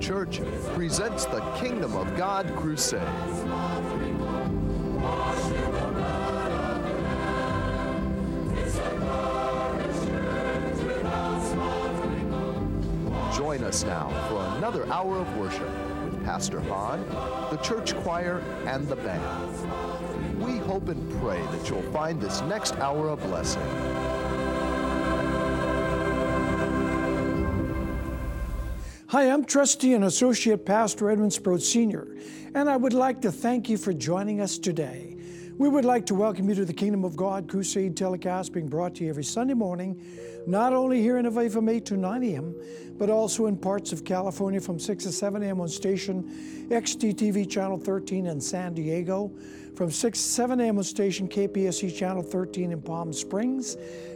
Church presents the Kingdom of God Crusade. Join us now for another hour of worship with Pastor Hahn, the church choir, and the band. We hope and pray that you'll find this next hour a blessing. Hi, I'm Trustee and Associate Pastor Edwin Sproat Sr., and I would like to thank you for joining us today. We would like to welcome you to the Kingdom of God Crusade telecast being brought to you every Sunday morning, not only here in Hawaii from 8 to 9 a.m., but also in parts of California from 6 to 7 a.m. on station XDTV Channel 13 in San Diego, from 6 to 7 a.m. on station KPSC Channel 13 in Palm Springs,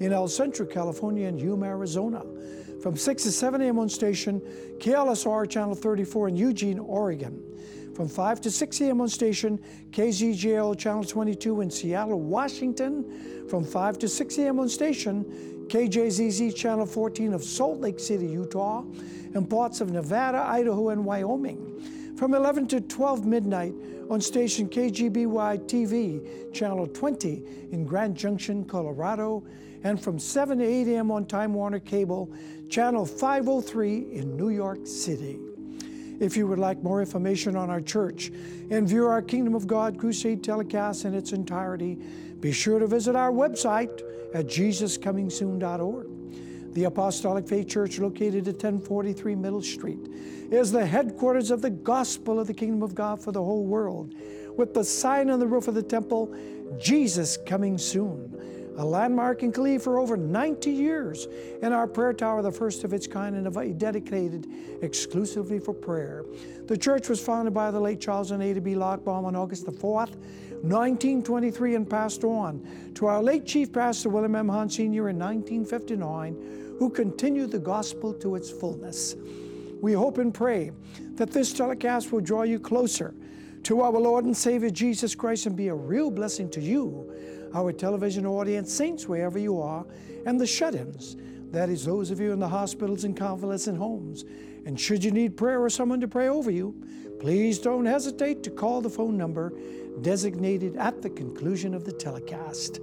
in El Centro, California and Yuma, Arizona. From 6 to 7 a.m. on station KLSR Channel 34 in Eugene, Oregon. From 5 to 6 a.m. on station KZJO Channel 22 in Seattle, Washington. From 5 to 6 a.m. on station KJZZ Channel 14 of Salt Lake City, Utah, and parts of Nevada, Idaho, and Wyoming. From 11 to 12 midnight on station KGBY TV Channel 20 in Grand Junction, Colorado, and from 7 to 8 a.m. on Time Warner Cable Channel 503 in New York City. If you would like more information on our church and view our Kingdom of God Crusade telecast in its entirety, be sure to visit our website at jesuscomingsoon.org. The Apostolic Faith Church, located at 1043 Middle Street, is the headquarters of the gospel of the Kingdom of God for the whole world, with the sign on the roof of the temple, Jesus Coming Soon a landmark in Kalihi for over 90 years, and our prayer tower, the first of its kind and dedicated exclusively for prayer. The church was founded by the late Charles and Ada B. Lockbaum on August the 4th, 1923, and passed on to our late Chief Pastor William M. Hahn Sr. in 1959, who continued the gospel to its fullness. We hope and pray that this telecast will draw you closer to our Lord and Savior Jesus Christ and be a real blessing to you our television audience, saints wherever you are, and the shut ins. That is, those of you in the hospitals and convalescent homes. And should you need prayer or someone to pray over you, please don't hesitate to call the phone number designated at the conclusion of the telecast.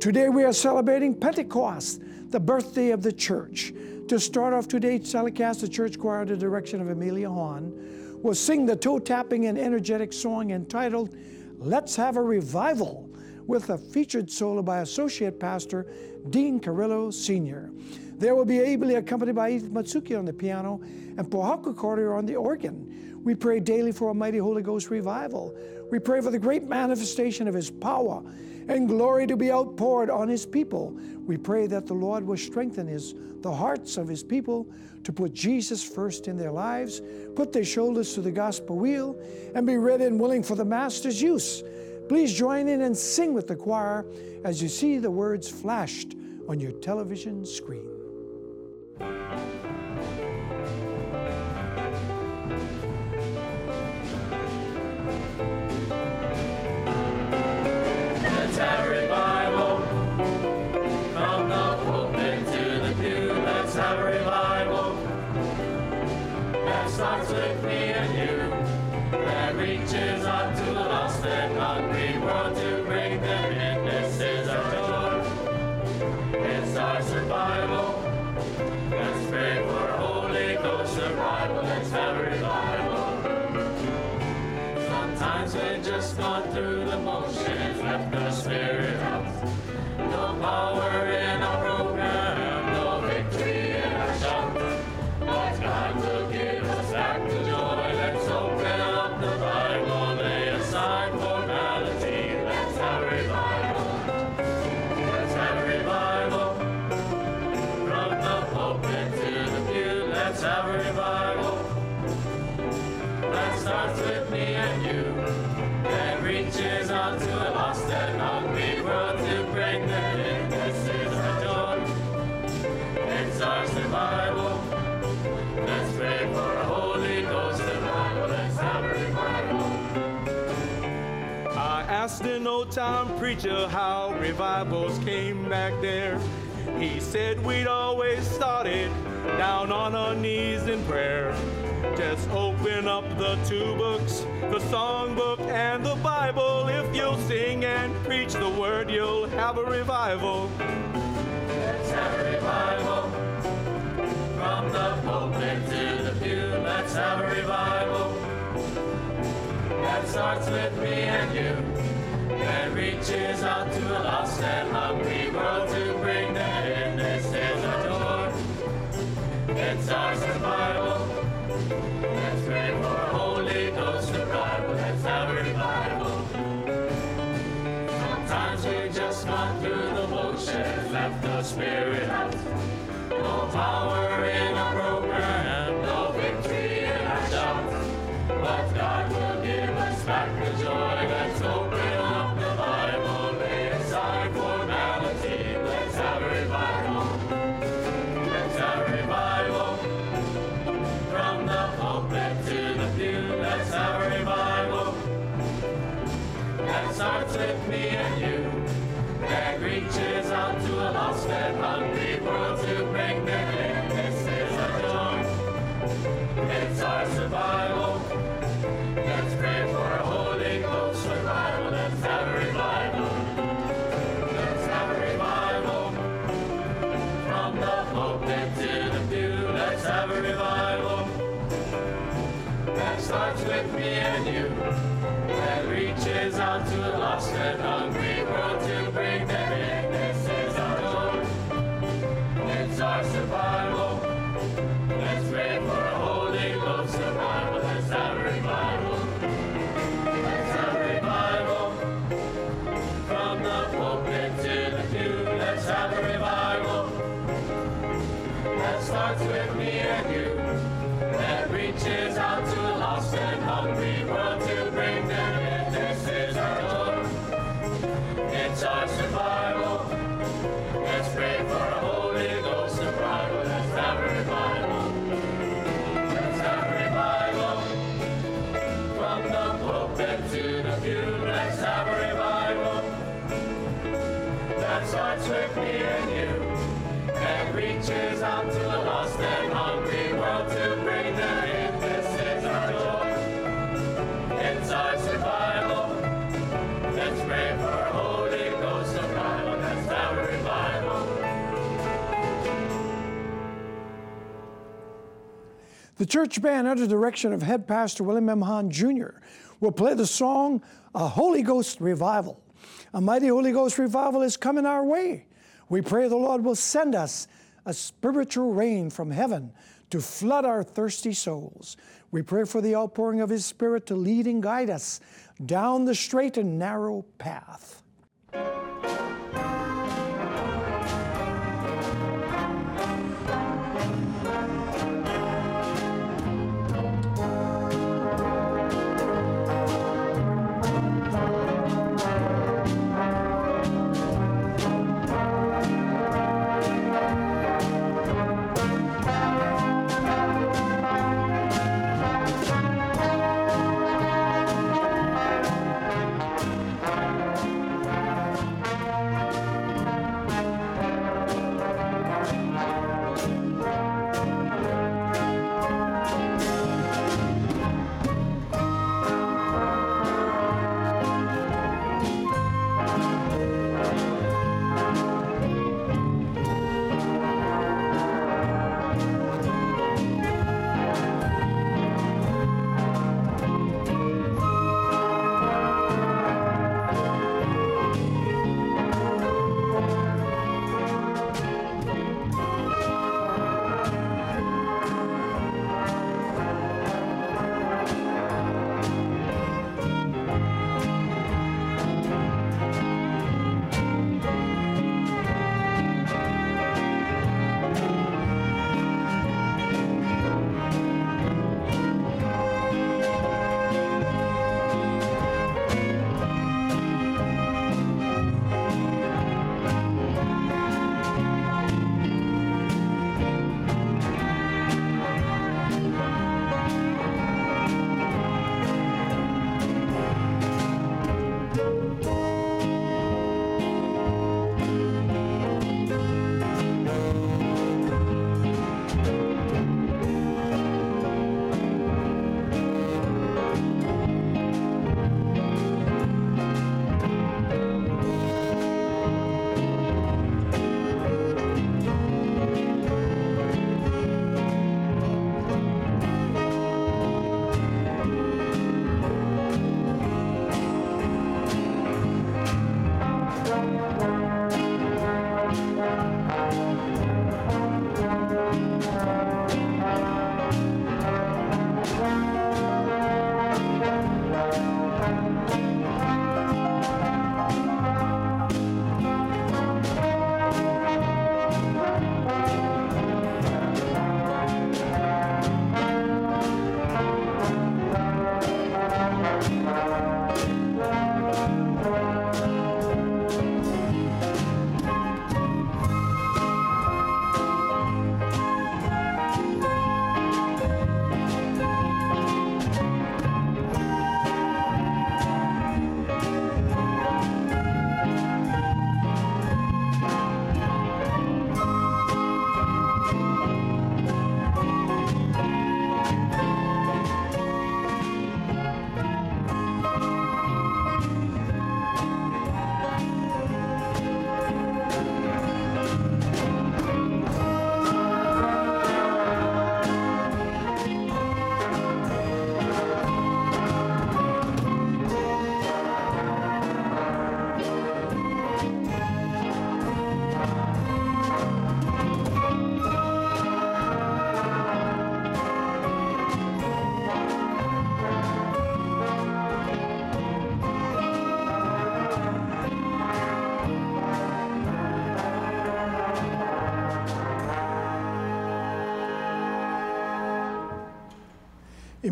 Today we are celebrating Pentecost, the birthday of the church. To start off today's telecast, the church choir, under the direction of Amelia Hahn, will sing the toe tapping and energetic song entitled Let's Have a Revival with a featured solo by Associate Pastor Dean Carrillo Sr. There will be ably accompanied by Edith Matsuki on the piano and Pohaku Cordier on the organ. We pray daily for a mighty Holy Ghost revival. We pray for the great manifestation of His power and glory to be outpoured on His people. We pray that the Lord will strengthen his, the hearts of His people to put Jesus first in their lives, put their shoulders to the gospel wheel, and be ready and willing for the Master's use. Please join in and sing with the choir as you see the words flashed on your television screen. Let's have gone through the motions, asked old time preacher how revivals came back there. He said we'd always started down on our knees in prayer. Just open up the two books, the songbook and the Bible. If you'll sing and preach the word, you'll have a revival. Let's have a revival. From the pulpit to the pew, let's have a revival. That starts with me and you. That reaches out to a lost and hungry world to bring them in. This is our door. It's our survival. Let's pray for Holy Ghost revival. Have a revival. Sometimes we just gone through the motions, left the spirit out. No power in our The church band, under direction of head pastor William M. Hahn Jr., will play the song A Holy Ghost Revival. A mighty Holy Ghost revival is coming our way. We pray the Lord will send us a spiritual rain from heaven to flood our thirsty souls. We pray for the outpouring of His Spirit to lead and guide us down the straight and narrow path.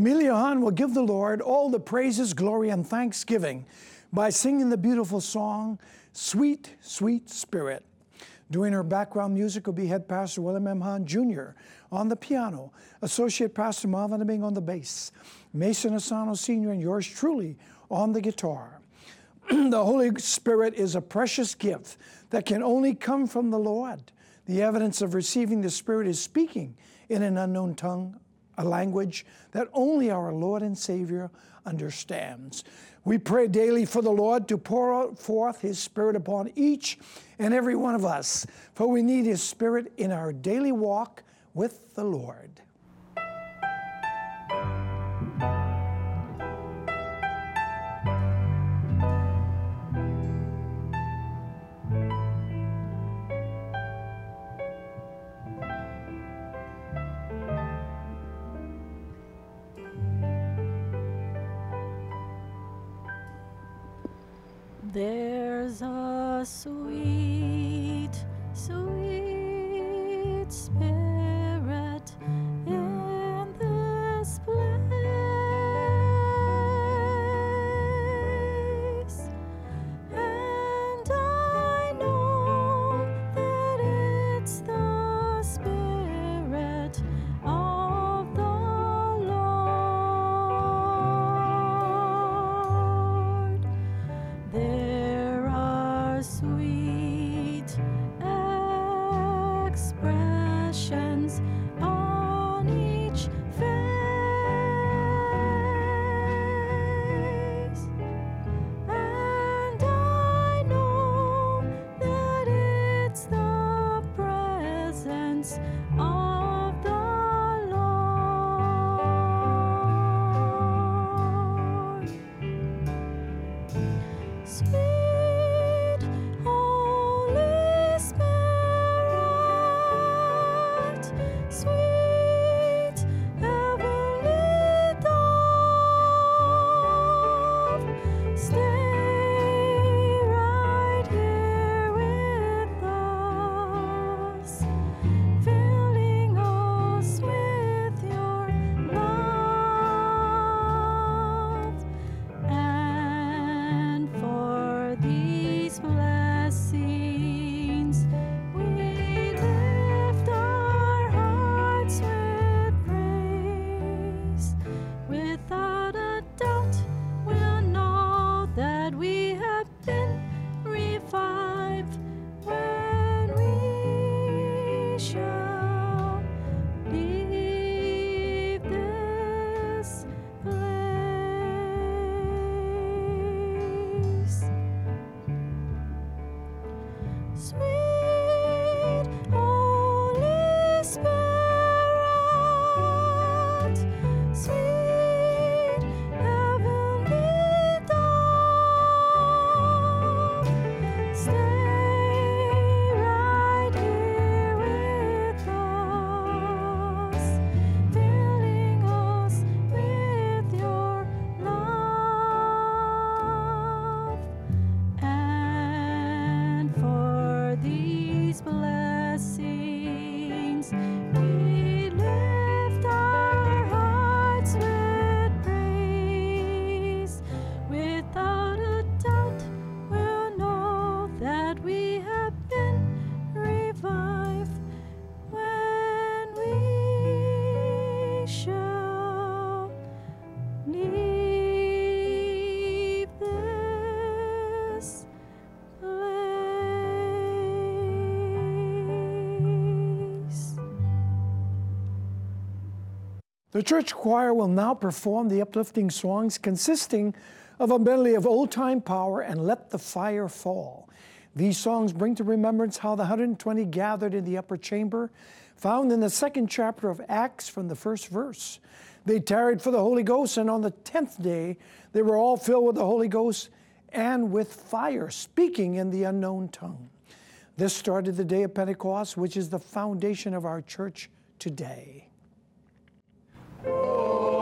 Emilia Hahn will give the Lord all the praises, glory, and thanksgiving by singing the beautiful song, Sweet, Sweet Spirit. Doing her background music will be Head Pastor William M. Hahn Jr. on the piano, Associate Pastor Marvin Abing on the bass, Mason Asano Sr. and yours truly on the guitar. the Holy Spirit is a precious gift that can only come from the Lord. The evidence of receiving the Spirit is speaking in an unknown tongue, a language that only our Lord and Savior understands. We pray daily for the Lord to pour forth His Spirit upon each and every one of us, for we need His Spirit in our daily walk with the Lord. Sweet, The church choir will now perform the uplifting songs consisting of a medley of old time power and Let the Fire Fall. These songs bring to remembrance how the 120 gathered in the upper chamber, found in the second chapter of Acts from the first verse. They tarried for the Holy Ghost, and on the tenth day they were all filled with the Holy Ghost and with fire, speaking in the unknown tongue. This started the day of Pentecost, which is the foundation of our church today. Send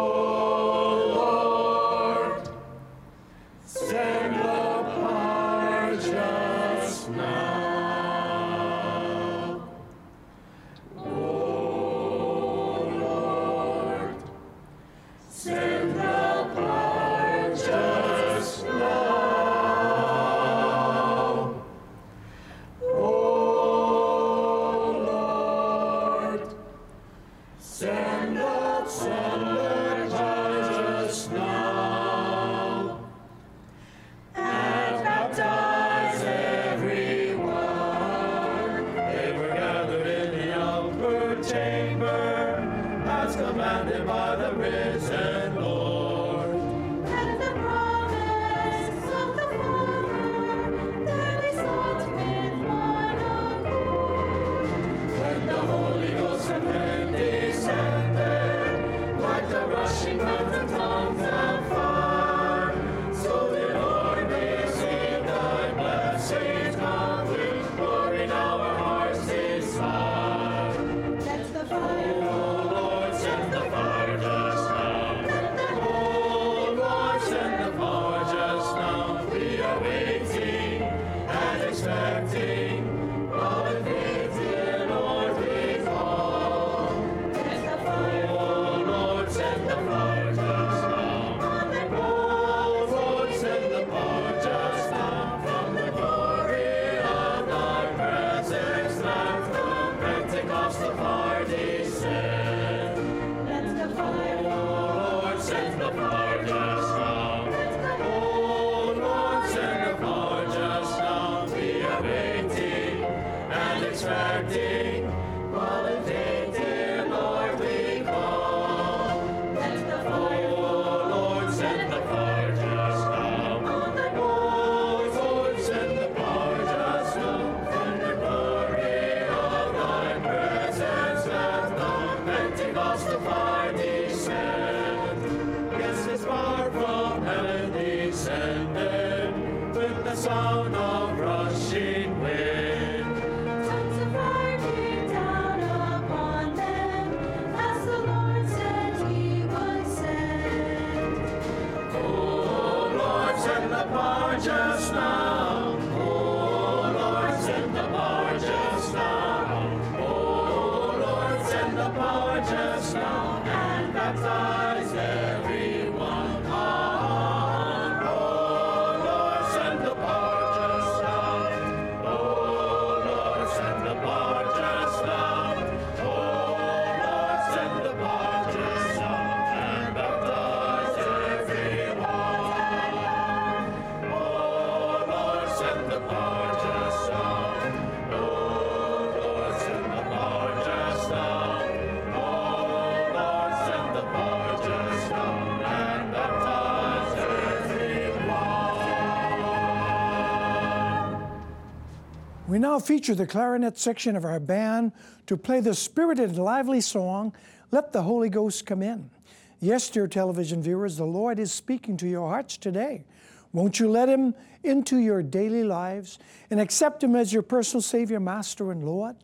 now feature the clarinet section of our band to play the spirited and lively song, Let the Holy Ghost Come In. Yes, dear television viewers, the Lord is speaking to your hearts today. Won't you let Him into your daily lives and accept Him as your personal Savior, Master, and Lord?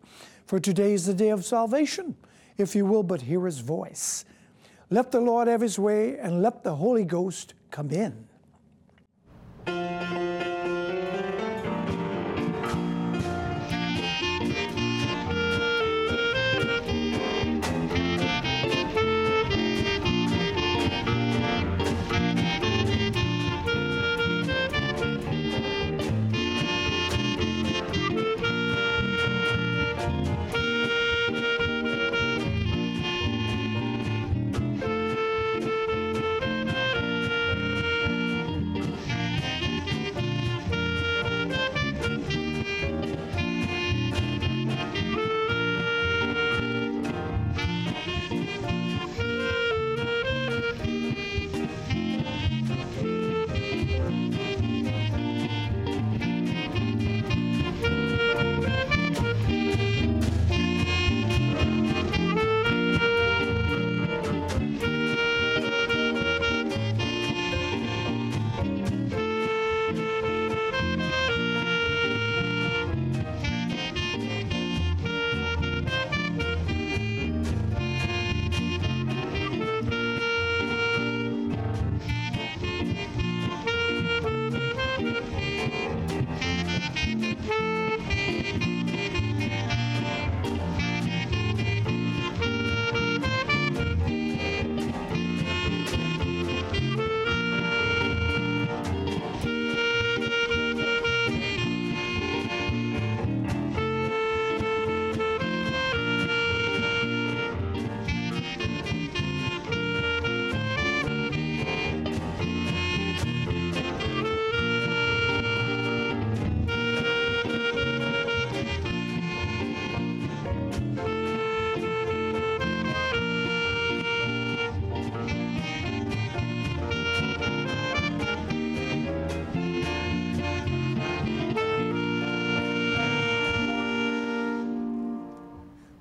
For today is the day of salvation, if you will but hear His voice. Let the Lord have His way and let the Holy Ghost come in.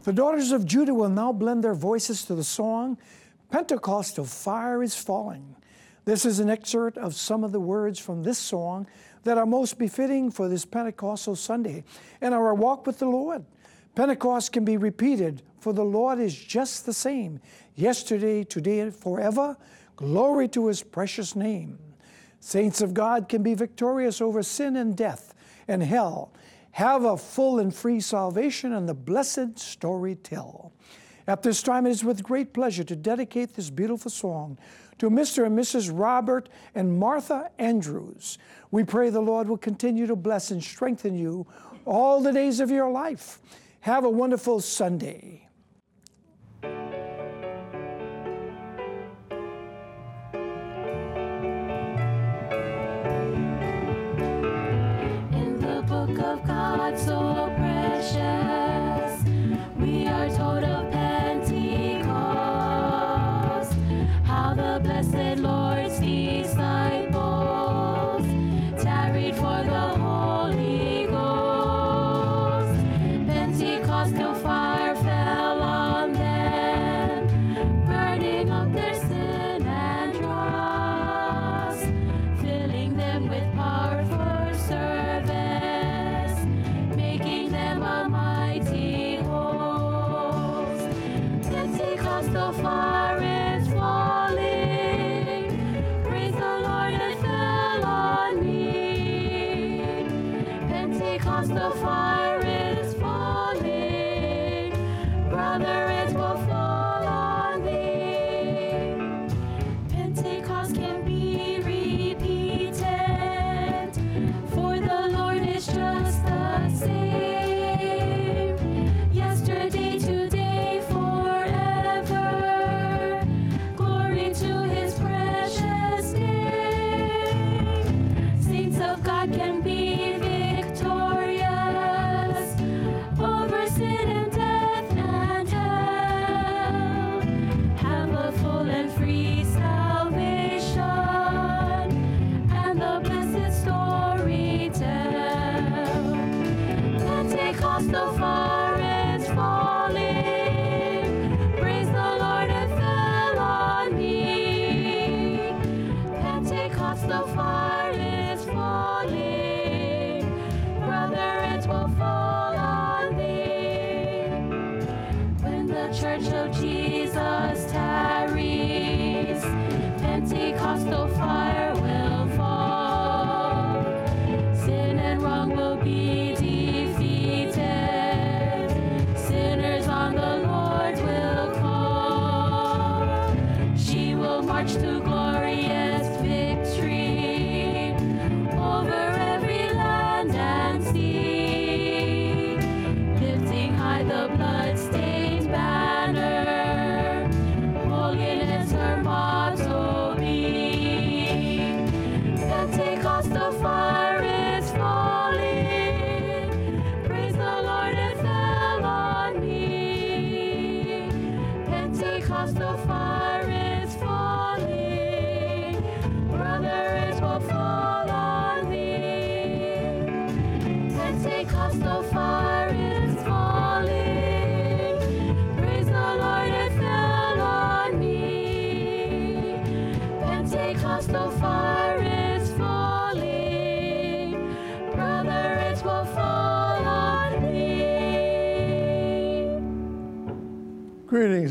The daughters of Judah will now blend their voices to the song, Pentecostal Fire is Falling. This is an excerpt of some of the words from this song that are most befitting for this Pentecostal Sunday and our walk with the Lord. Pentecost can be repeated, for the Lord is just the same, yesterday, today, and forever. Glory to his precious name. Saints of God can be victorious over sin and death and hell, have a full and free salvation, and the blessed story tell. At this time, it is with great pleasure to dedicate this beautiful song to Mr. and Mrs. Robert and Martha Andrews. We pray the Lord will continue to bless and strengthen you all the days of your life. Have a wonderful Sunday. Of God so precious,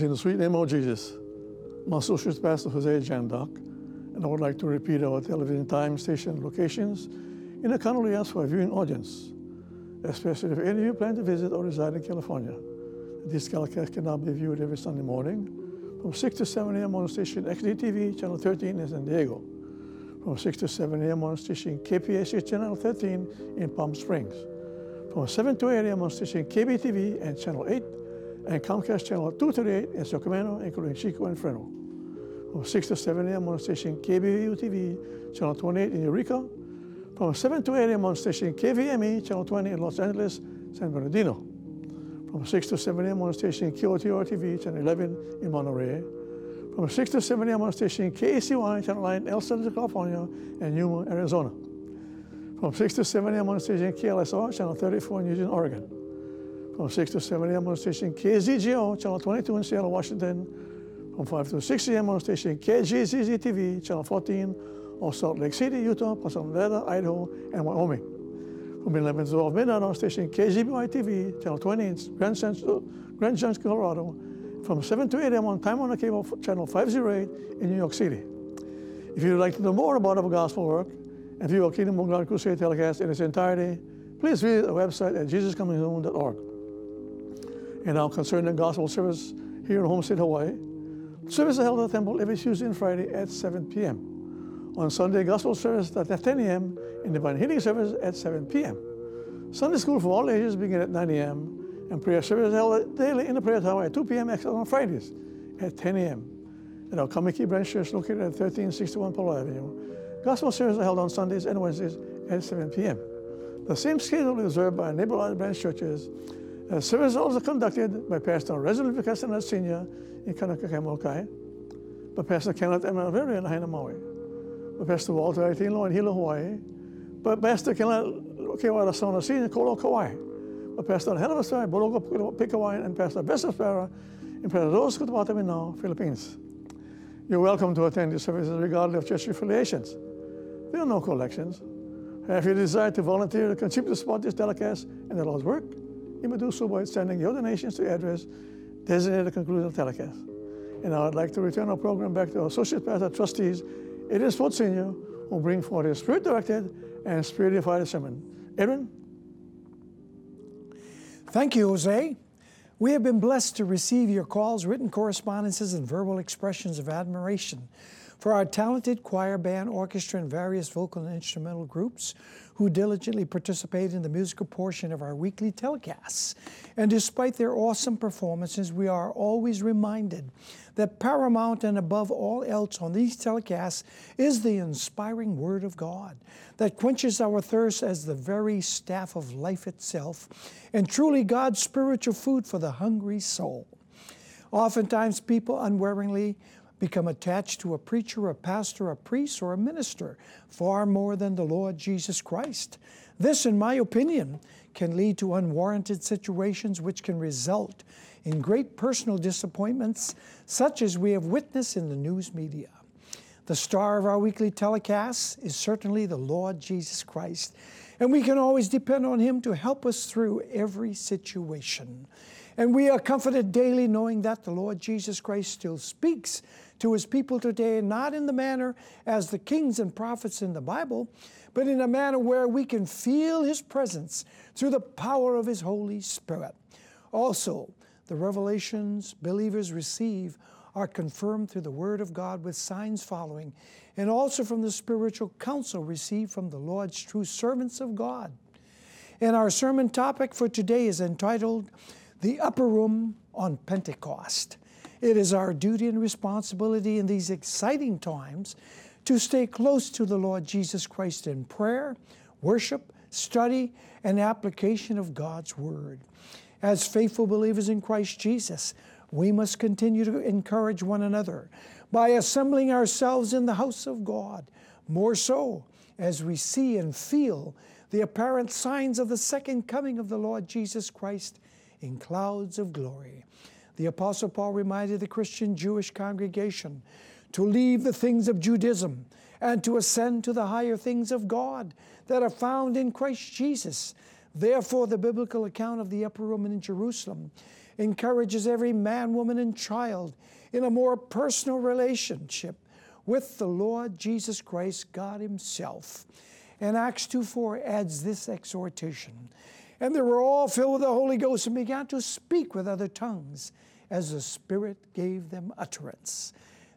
In the sweet name of Jesus. My associate pastor Jose Jandak, and I would like to repeat our television time, station, locations in a kindly Canolias for a viewing audience, especially if any of you plan to visit or reside in California. This telecast can now be viewed every Sunday morning from 6 to 7 a.m. on station XDTV, channel 13 in San Diego, from 6 to 7 a.m. on station KPSC, channel 13 in Palm Springs, from 7 to 8 a.m. on station KBTV and channel 8 and Comcast channel 238 in Sacramento, including Chico and Fresno. From 6 to 7 a.m. on station KBVU TV, channel 28 in Eureka. From 7 to 8 a.m. on station KVME, channel 20 in Los Angeles, San Bernardino. From 6 to 7 a.m. on station KOTR TV, channel 11 in Monterey. From 6 to 7 a.m. on station KECY, channel 9 El Centro, California, and Yuma, Arizona. From 6 to 7 a.m. on station KLSR, channel 34 in Eugene, Oregon from 6 to 7 a.m. on station KZJO, channel 22 in Seattle, Washington, from 5 to 6 a.m. on station KJZZ TV, channel 14, of Salt Lake City, Utah, Pasadena, Idaho, and Wyoming. From 11 to 12 midnight on station KGBY TV, channel 20 in Grand Central, Grand Junction, Colorado, from 7 to 8 a.m. on Time Warner Cable, channel 508 in New York City. If you'd like to know more about our gospel work and view our Kingdom of God Crusade telecast in its entirety, please visit our website at jesuscomingsoon.org. And now concerning the gospel service here in Homestead, Hawaii, service is held at the temple every Tuesday and Friday at 7 p.m. On Sunday, gospel service at 10 a.m. and divine healing service at 7 p.m. Sunday school for all ages begin at 9 a.m. and prayer service is held daily in the prayer tower at 2 p.m. except on Fridays at 10 a.m. At our Kaimuki branch church located at 1361 Palo Avenue, gospel service are held on Sundays and Wednesdays at 7 p.m. The same schedule is observed by neighborhood branch churches. Uh, service is also conducted by Pastor Resolute Vicastanet Sr. in Kanakakemokai, by Pastor Kenneth M. In Lahaina, Maui, by Pastor Walter Aitino in Hilo, Hawaii, by Pastor Kenneth Kewara Sona Sr. in Koloa, Kauai, by Pastor Helvasai, Bologo Pikawain, and Pastor Bessespera in Pedros, Cotabato, Philippines. You're welcome to attend these services regardless of church affiliations. There are no collections. If you desire to volunteer to contribute to support this telecast and the Lord's work, you may do so by sending your donations to the address designated at conclusion of the telecast. And I would like to return our program back to our Associate Pastor Trustees, Adrian Sproat Sr., who bring forth a spirit-directed and spirit-defied sermon. Aaron, Thank you, Jose. We have been blessed to receive your calls, written correspondences, and verbal expressions of admiration for our talented choir, band, orchestra, and various vocal and instrumental groups who diligently participate in the musical portion of our weekly telecasts. And despite their awesome performances, we are always reminded that paramount and above all else on these telecasts is the inspiring Word of God that quenches our thirst as the very staff of life itself, and truly God's spiritual food for the hungry soul. Oftentimes, people unwaringly become attached to a preacher, a pastor, a priest, or a minister far more than the Lord Jesus Christ. This, in my opinion, can lead to unwarranted situations which can result in great personal disappointments, such as we have witnessed in the news media. The star of our weekly telecasts is certainly the Lord Jesus Christ, and we can always depend on Him to help us through every situation. And we are comforted daily knowing that the Lord Jesus Christ still speaks to his people today, not in the manner as the kings and prophets in the Bible, but in a manner where we can feel his presence through the power of his Holy Spirit. Also, the revelations believers receive are confirmed through the Word of God with signs following, and also from the spiritual counsel received from the Lord's true servants of God. And our sermon topic for today is entitled The Upper Room on Pentecost. It is our duty and responsibility in these exciting times to stay close to the Lord Jesus Christ in prayer, worship, study, and application of God's Word. As faithful believers in Christ Jesus, we must continue to encourage one another by assembling ourselves in the house of God, more so as we see and feel the apparent signs of the second coming of the Lord Jesus Christ in clouds of glory. The Apostle Paul reminded the Christian Jewish congregation to leave the things of Judaism and to ascend to the higher things of God that are found in Christ Jesus. Therefore, the biblical account of the upper room in Jerusalem encourages every man, woman, and child in a more personal relationship with the Lord Jesus Christ, God Himself. And Acts 2 4 adds this exhortation. And they were all filled with the Holy Ghost and began to speak with other tongues as the Spirit gave them utterance.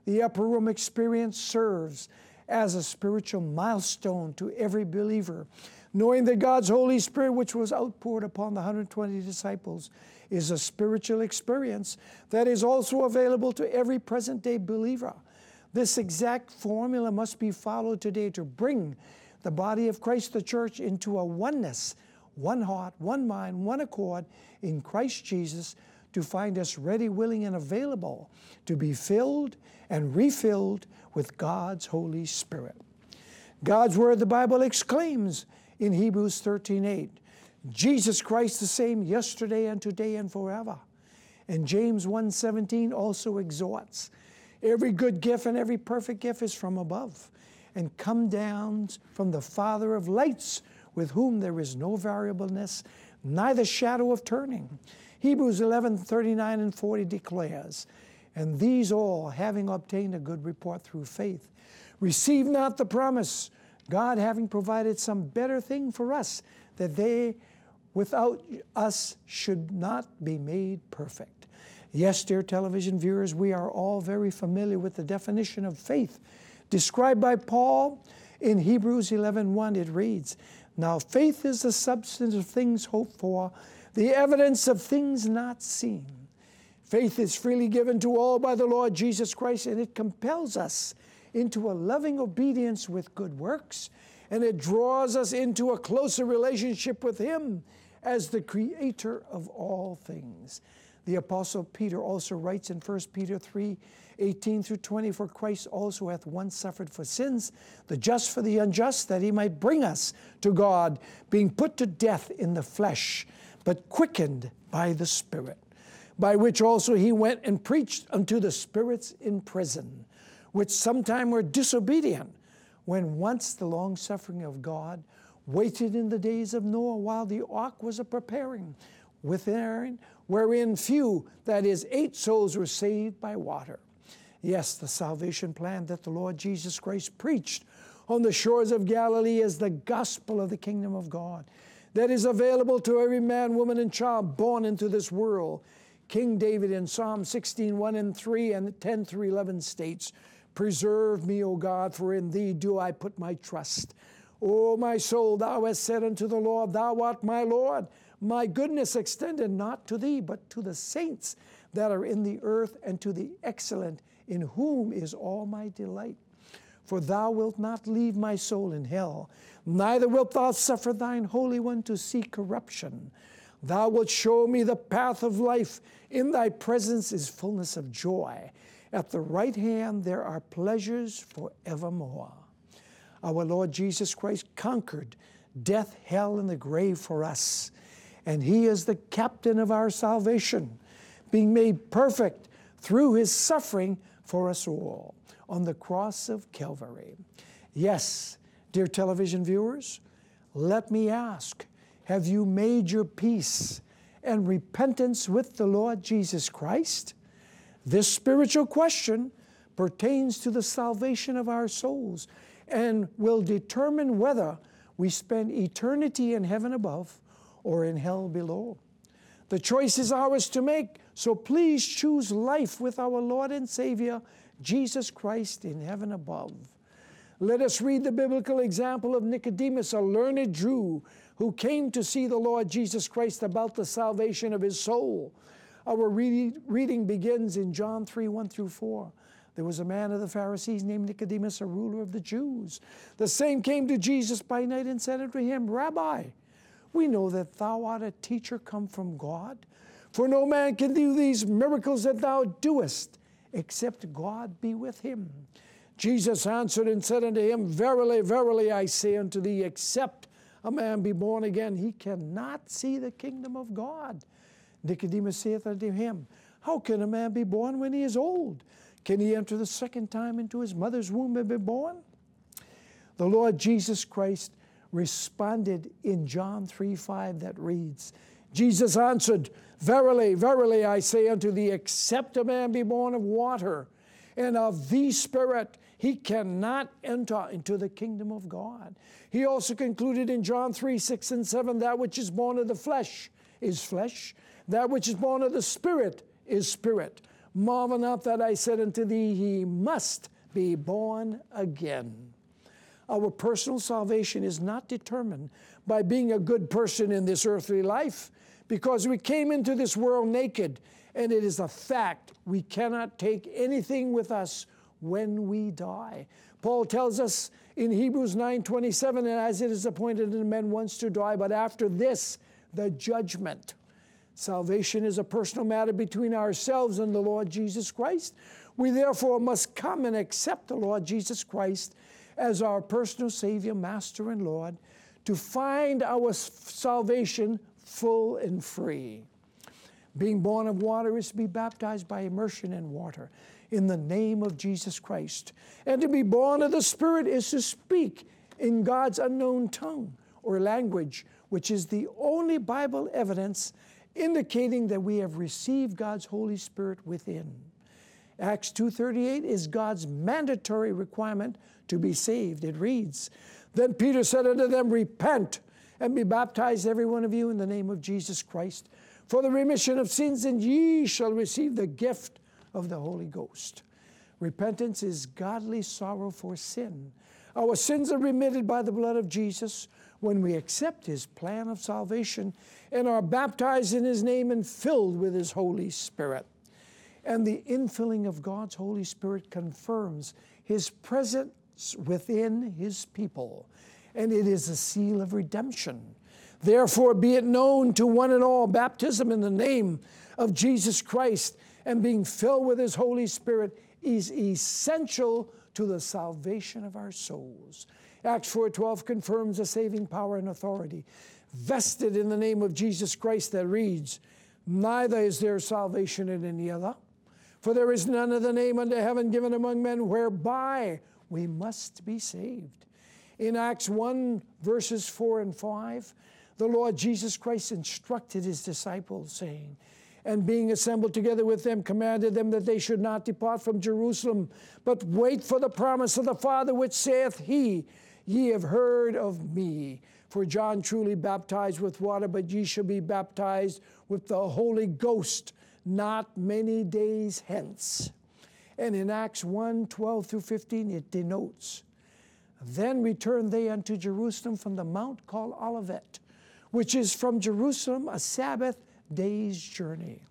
The upper room experience serves as a spiritual milestone to every believer, knowing that God's Holy Spirit, which was outpoured upon the 120 disciples, is a spiritual experience that is also available to every present day believer. This exact formula must be followed today to bring the body of Christ, the church, into a oneness, one heart, one mind, one accord in Christ Jesus to find us ready, willing, and available to be filled and refilled with God's Holy Spirit. God's Word, the Bible exclaims in Hebrews 13 8, Jesus Christ the same yesterday and today and forever. And James 1:17 also exhorts, every good gift and every perfect gift is from above and come down from the Father of lights, with whom there is no variableness, neither shadow of turning. Hebrews 11 39 and 40 declares, And these all, having obtained a good report through faith, receive not the promise, God having provided some better thing for us, that they without us should not be made perfect. Yes, dear television viewers, we are all very familiar with the definition of faith described by Paul in Hebrews 11:1 it reads, "Now faith is the substance of things hoped for, the evidence of things not seen. Faith is freely given to all by the Lord Jesus Christ, and it compels us into a loving obedience with good works, and it draws us into a closer relationship with Him as the creator of all things. The Apostle Peter also writes in 1 Peter 3 18 through 20, For Christ also hath once suffered for sins, the just for the unjust, that he might bring us to God, being put to death in the flesh but quickened by the Spirit, by which also he went and preached unto the spirits in prison, which sometime were disobedient, when once the long suffering of God waited in the days of Noah while the ark was a preparing, within wherein few, that is, eight souls were saved by water. Yes, the salvation plan that the Lord Jesus Christ preached on the shores of Galilee is the gospel of the kingdom of God that is available to every man, woman, and child born into this world. King David in Psalm 16, 1 and 3 and 10 through 11 states, Preserve me, O God, for in thee do I put my trust. O my soul, thou hast said unto the Lord, Thou art my Lord. My goodness extended not to thee, but to the saints that are in the earth, and to the excellent, in whom is all my delight. For thou wilt not leave my soul in hell, neither wilt thou suffer thine Holy One to see corruption. Thou wilt show me the path of life. In thy presence is fullness of joy. At the right hand there are pleasures forevermore. Our Lord Jesus Christ conquered death, hell, and the grave for us. And He is the captain of our salvation, being made perfect through His suffering for us all on the cross of Calvary. Yes, dear television viewers, let me ask have you made your peace and repentance with the Lord Jesus Christ? This spiritual question pertains to the salvation of our souls and will determine whether we spend eternity in heaven above or in hell below. The choice is ours to make, so please choose life with our Lord and Savior, Jesus Christ, in heaven above. Let us read the biblical example of Nicodemus, a learned Jew who came to see the Lord Jesus Christ about the salvation of his soul. Our reading begins in John 3 1 through 4. There was a man of the Pharisees named Nicodemus, a ruler of the Jews. The same came to Jesus by night and said unto him, Rabbi, we know that thou art a teacher come from God, for no man can do these miracles that thou doest, except God be with him. Jesus answered and said unto him, Verily, verily, I say unto thee, except a man be born again, he cannot see the kingdom of God. Nicodemus saith unto him, How can a man be born when he is old? Can he enter the second time into his mother's womb and be born? The Lord Jesus Christ responded in John 3 5 that reads, Jesus answered, Verily, verily, I say unto thee, except a man be born of water and of the Spirit, he cannot enter into the kingdom of God. He also concluded in John 3 6 and 7 that which is born of the flesh is flesh, that which is born of the Spirit is spirit. Marvel not that I said unto thee, He must be born again. Our personal salvation is not determined by being a good person in this earthly life, because we came into this world naked, and it is a fact we cannot take anything with us when we die. Paul tells us in Hebrews 9:27, and as it is appointed in men once to die, but after this, the judgment. Salvation is a personal matter between ourselves and the Lord Jesus Christ. We therefore must come and accept the Lord Jesus Christ as our personal Savior, Master, and Lord to find our salvation full and free. Being born of water is to be baptized by immersion in water in the name of Jesus Christ. And to be born of the Spirit is to speak in God's unknown tongue or language, which is the only Bible evidence indicating that we have received God's Holy Spirit within. Acts 2:38 is God's mandatory requirement to be saved. It reads, "Then Peter said unto them, repent and be baptized every one of you in the name of Jesus Christ for the remission of sins, and ye shall receive the gift of the Holy Ghost. Repentance is godly sorrow for sin. Our sins are remitted by the blood of Jesus when we accept His plan of salvation and are baptized in His name and filled with His Holy Spirit. And the infilling of God's Holy Spirit confirms His presence within His people, and it is a seal of redemption. Therefore, be it known to one and all baptism in the name of Jesus Christ and being filled with His Holy Spirit is essential to the salvation of our souls. Acts 4:12 confirms the saving power and authority vested in the name of Jesus Christ that reads, Neither is there salvation in any other, for there is none other name under heaven given among men whereby we must be saved. In Acts 1, verses 4 and 5, the Lord Jesus Christ instructed his disciples, saying, and being assembled together with them, commanded them that they should not depart from Jerusalem, but wait for the promise of the Father, which saith he, Ye have heard of me. For John truly baptized with water, but ye shall be baptized with the Holy Ghost not many days hence. And in Acts 1 12 through 15, it denotes then returned they unto Jerusalem from the mount called Olivet, which is from Jerusalem a Sabbath day's journey.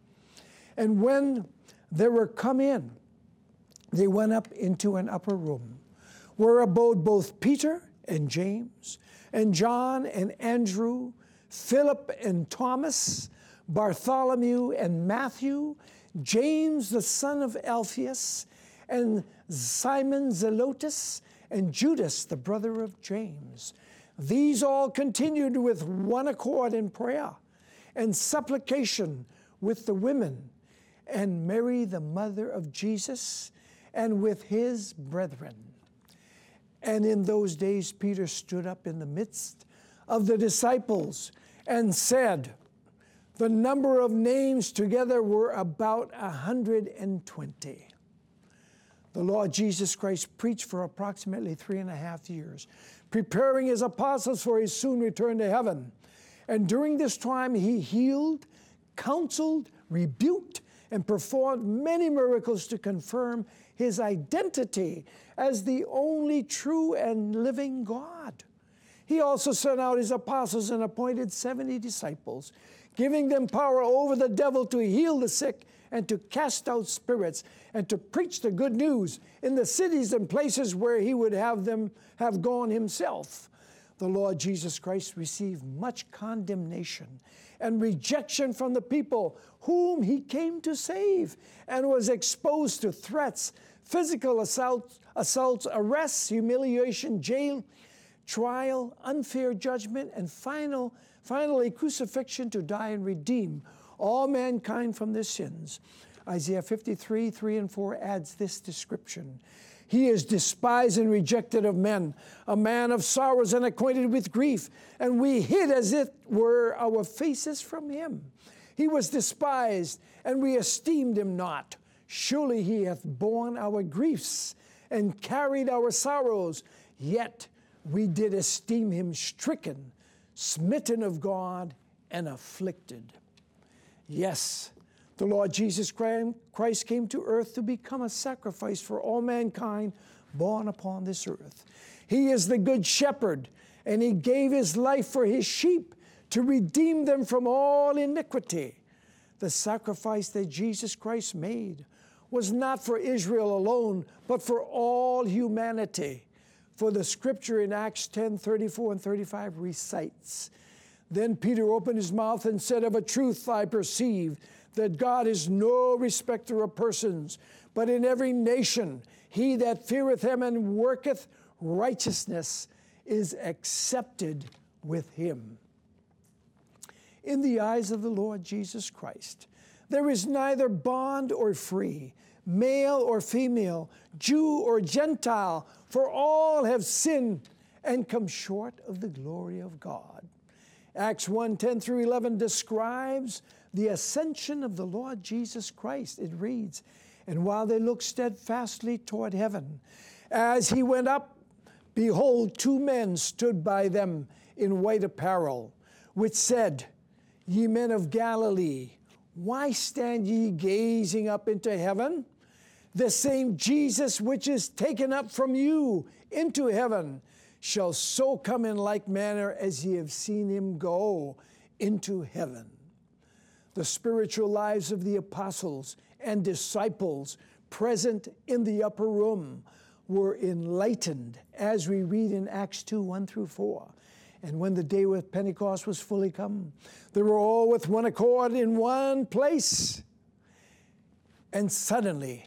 And when they were come in, they went up into an upper room, where abode both Peter and James, and John and Andrew, Philip and Thomas, Bartholomew and Matthew, James the son of Alphaeus, and Simon Zelotes, and Judas the brother of James. These all continued with one accord in prayer and supplication with the women, and Mary the mother of Jesus, and with his brethren. And in those days, Peter stood up in the midst of the disciples and said, The number of names together were about a hundred and twenty. The Lord Jesus Christ preached for approximately three and a half years, preparing his apostles for his soon return to heaven. And during this time, he healed, counseled, rebuked, and performed many miracles to confirm his identity as the only true and living God. He also sent out his apostles and appointed 70 disciples, giving them power over the devil to heal the sick and to cast out spirits and to preach the good news in the cities and places where he would have them have gone himself. The Lord Jesus Christ received much condemnation and rejection from the people whom he came to save and was exposed to threats, physical assaults, assaults arrests, humiliation, jail, trial, unfair judgment, and final, finally crucifixion to die and redeem all mankind from their sins. Isaiah 53, 3 and 4 adds this description. He is despised and rejected of men, a man of sorrows and acquainted with grief, and we hid as it were our faces from him. He was despised, and we esteemed him not. Surely he hath borne our griefs and carried our sorrows, yet we did esteem him stricken, smitten of God, and afflicted. Yes, the Lord Jesus Christ came to earth to become a sacrifice for all mankind born upon this earth. He is the good shepherd, and he gave his life for his sheep to redeem them from all iniquity. The sacrifice that Jesus Christ made was not for Israel alone, but for all humanity. For the scripture in Acts 10 34 and 35 recites, Then Peter opened his mouth and said, Of a truth I perceive that God is no respecter of persons, but in every nation he that feareth him and worketh righteousness is accepted with him. In the eyes of the Lord Jesus Christ, there is neither bond or free, male or female, Jew or Gentile, for all have sinned and come short of the glory of God. Acts 1 10 through 11 describes the ascension of the Lord Jesus Christ. It reads, And while they looked steadfastly toward heaven, as he went up, behold, two men stood by them in white apparel, which said, Ye men of Galilee, why stand ye gazing up into heaven? The same Jesus which is taken up from you into heaven shall so come in like manner as ye have seen him go into heaven the spiritual lives of the apostles and disciples present in the upper room were enlightened, as we read in Acts 2 1 through 4. And when the day of Pentecost was fully come, they were all with one accord in one place. And suddenly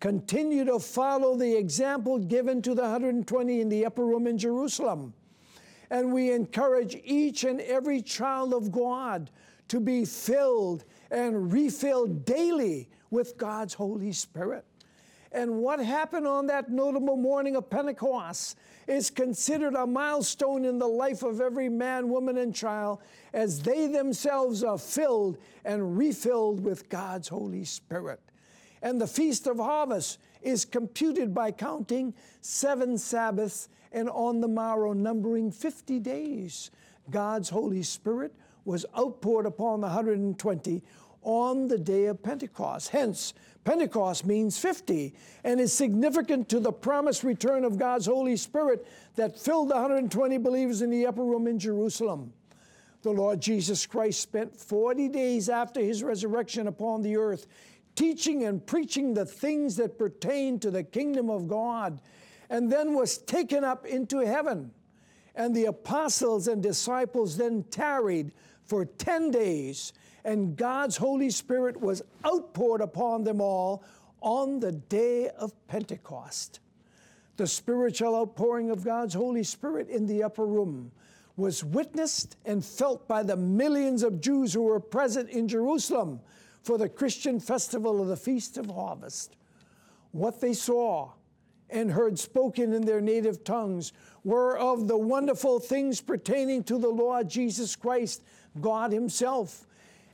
continue to follow the example given to the 120 in the upper room in Jerusalem. And we encourage each and every child of God to be filled and refilled daily with God's Holy Spirit. And what happened on that notable morning of Pentecost is considered a milestone in the life of every man, woman, and child as they themselves are filled and refilled with God's Holy Spirit. And the Feast of Harvest is computed by counting seven Sabbaths and on the morrow, numbering 50 days. God's Holy Spirit was outpoured upon the 120 on the day of Pentecost. Hence, Pentecost means 50 and is significant to the promised return of God's Holy Spirit that filled the 120 believers in the upper room in Jerusalem. The Lord Jesus Christ spent 40 days after his resurrection upon the earth, teaching and preaching the things that pertain to the kingdom of God, and then was taken up into heaven. And the apostles and disciples then tarried for 10 days and God's Holy Spirit was outpoured upon them all on the day of Pentecost. The spiritual outpouring of God's Holy Spirit in the upper room was witnessed and felt by the millions of Jews who were present in Jerusalem for the Christian festival of the Feast of Harvest. What they saw and heard spoken in their native tongues were of the wonderful things pertaining to the Lord Jesus Christ, God Himself.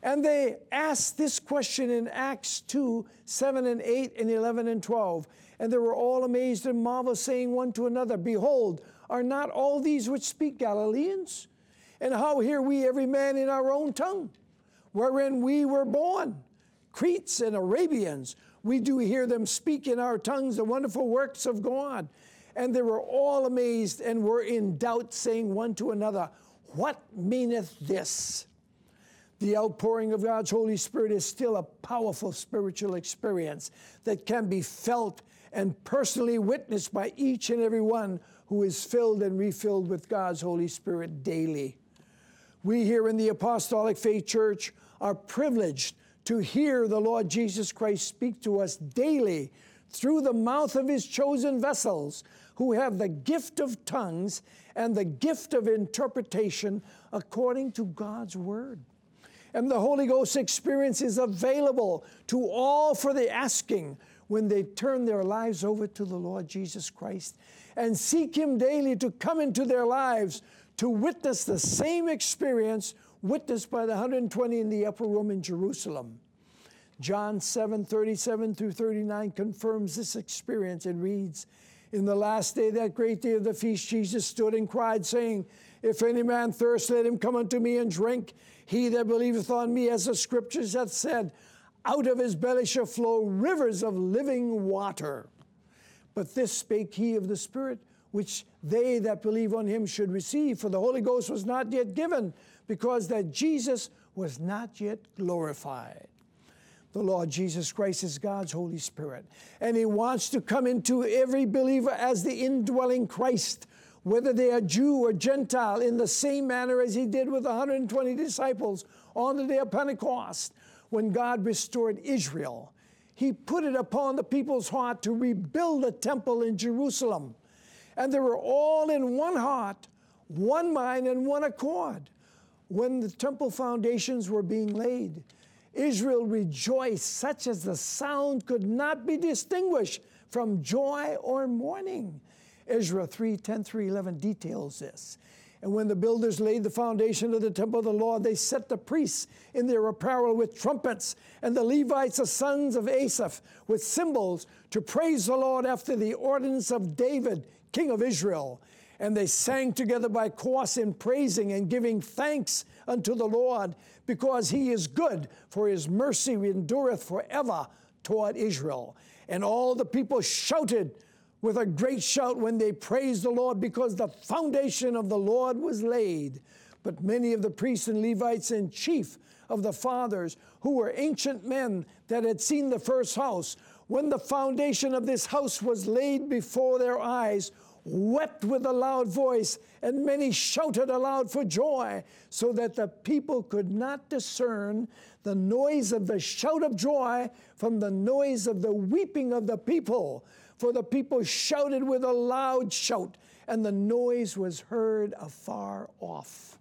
And they asked this question in Acts 2 7 and 8 and 11 and 12. And they were all amazed and marveled, saying one to another, Behold, are not all these which speak Galileans? And how hear we every man in our own tongue, wherein we were born? Cretes and Arabians, we do hear them speak in our tongues the wonderful works of God. And they were all amazed and were in doubt, saying one to another, What meaneth this? The outpouring of God's Holy Spirit is still a powerful spiritual experience that can be felt and personally witnessed by each and every one who is filled and refilled with God's Holy Spirit daily. We here in the Apostolic Faith Church are privileged to hear the Lord Jesus Christ speak to us daily through the mouth of his chosen vessels who have the gift of tongues and the gift of interpretation according to God's word. And the Holy Ghost experience is available to all for the asking when they turn their lives over to the Lord Jesus Christ and seek Him daily to come into their lives to witness the same experience witnessed by the 120 in the upper room in Jerusalem. John 7 37 through 39 confirms this experience. It reads, In the last day, that great day of the feast, Jesus stood and cried, saying, If any man thirst, let him come unto me and drink. He that believeth on me, as the scriptures hath said, out of his belly shall flow rivers of living water. But this spake he of the Spirit, which they that believe on him should receive. For the Holy Ghost was not yet given, because that Jesus was not yet glorified. The Lord Jesus Christ is God's Holy Spirit, and He wants to come into every believer as the indwelling Christ whether they are Jew or Gentile, in the same manner as he did with 120 disciples on the day of Pentecost when God restored Israel. He put it upon the people's heart to rebuild the temple in Jerusalem. And they were all in one heart, one mind, and one accord. When the temple foundations were being laid, Israel rejoiced, such as the sound could not be distinguished from joy or mourning. Ezra 3 10 through 11 details this. And when the builders laid the foundation of the temple of the Lord, they set the priests in their apparel with trumpets, and the Levites, the sons of Asaph, with cymbals to praise the Lord after the ordinance of David, king of Israel. And they sang together by course in praising and giving thanks unto the Lord, because he is good, for his mercy endureth forever toward Israel. And all the people shouted with a great shout when they praised the Lord because the foundation of the Lord was laid. But many of the priests and Levites and chief of the fathers, who were ancient men that had seen the first house, when the foundation of this house was laid before their eyes, wept with a loud voice, and many shouted aloud for joy, so that the people could not discern the noise of the shout of joy from the noise of the weeping of the people for the people shouted with a loud shout, and the noise was heard afar off.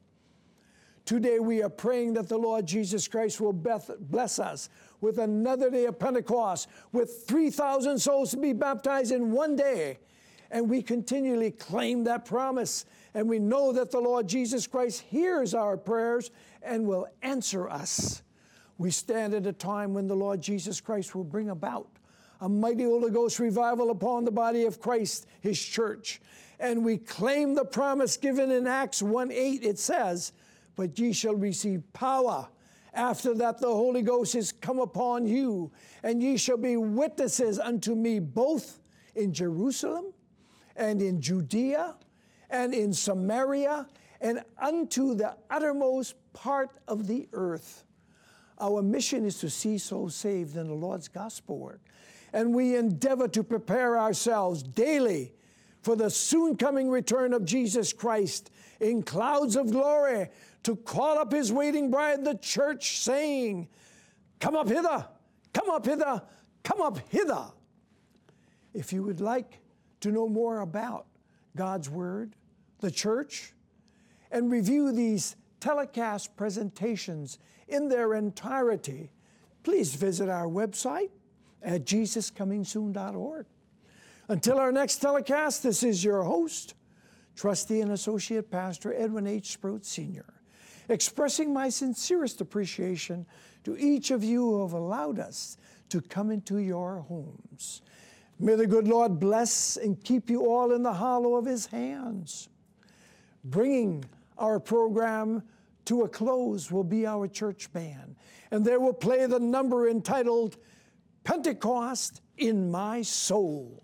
Today we are praying that the Lord Jesus Christ will bless us with another day of Pentecost, with 3,000 souls to be baptized in one day. And we continually claim that promise. And we know that the Lord Jesus Christ hears our prayers and will answer us. We stand at a time when the Lord Jesus Christ will bring about a mighty Holy Ghost revival upon the body of Christ, His church. And we claim the promise given in Acts 1 8. It says, But ye shall receive power. After that, the Holy Ghost is come upon you, and ye shall be witnesses unto me both in Jerusalem and in Judea and in Samaria and unto the uttermost part of the earth. Our mission is to see souls saved in the Lord's gospel work. And we endeavor to prepare ourselves daily for the soon coming return of Jesus Christ in clouds of glory to call up his waiting bride, the church, saying, Come up hither, come up hither, come up hither. If you would like to know more about God's Word, the church, and review these telecast presentations in their entirety, please visit our website at jesuscomingsoon.org. Until our next telecast, this is your host, trustee and associate pastor Edwin H. Sproat Sr., expressing my sincerest appreciation to each of you who have allowed us to come into your homes. May the good Lord bless and keep you all in the hollow of his hands. Bringing our program to a close will be our church band, and they will play the number entitled Pentecost in My Soul.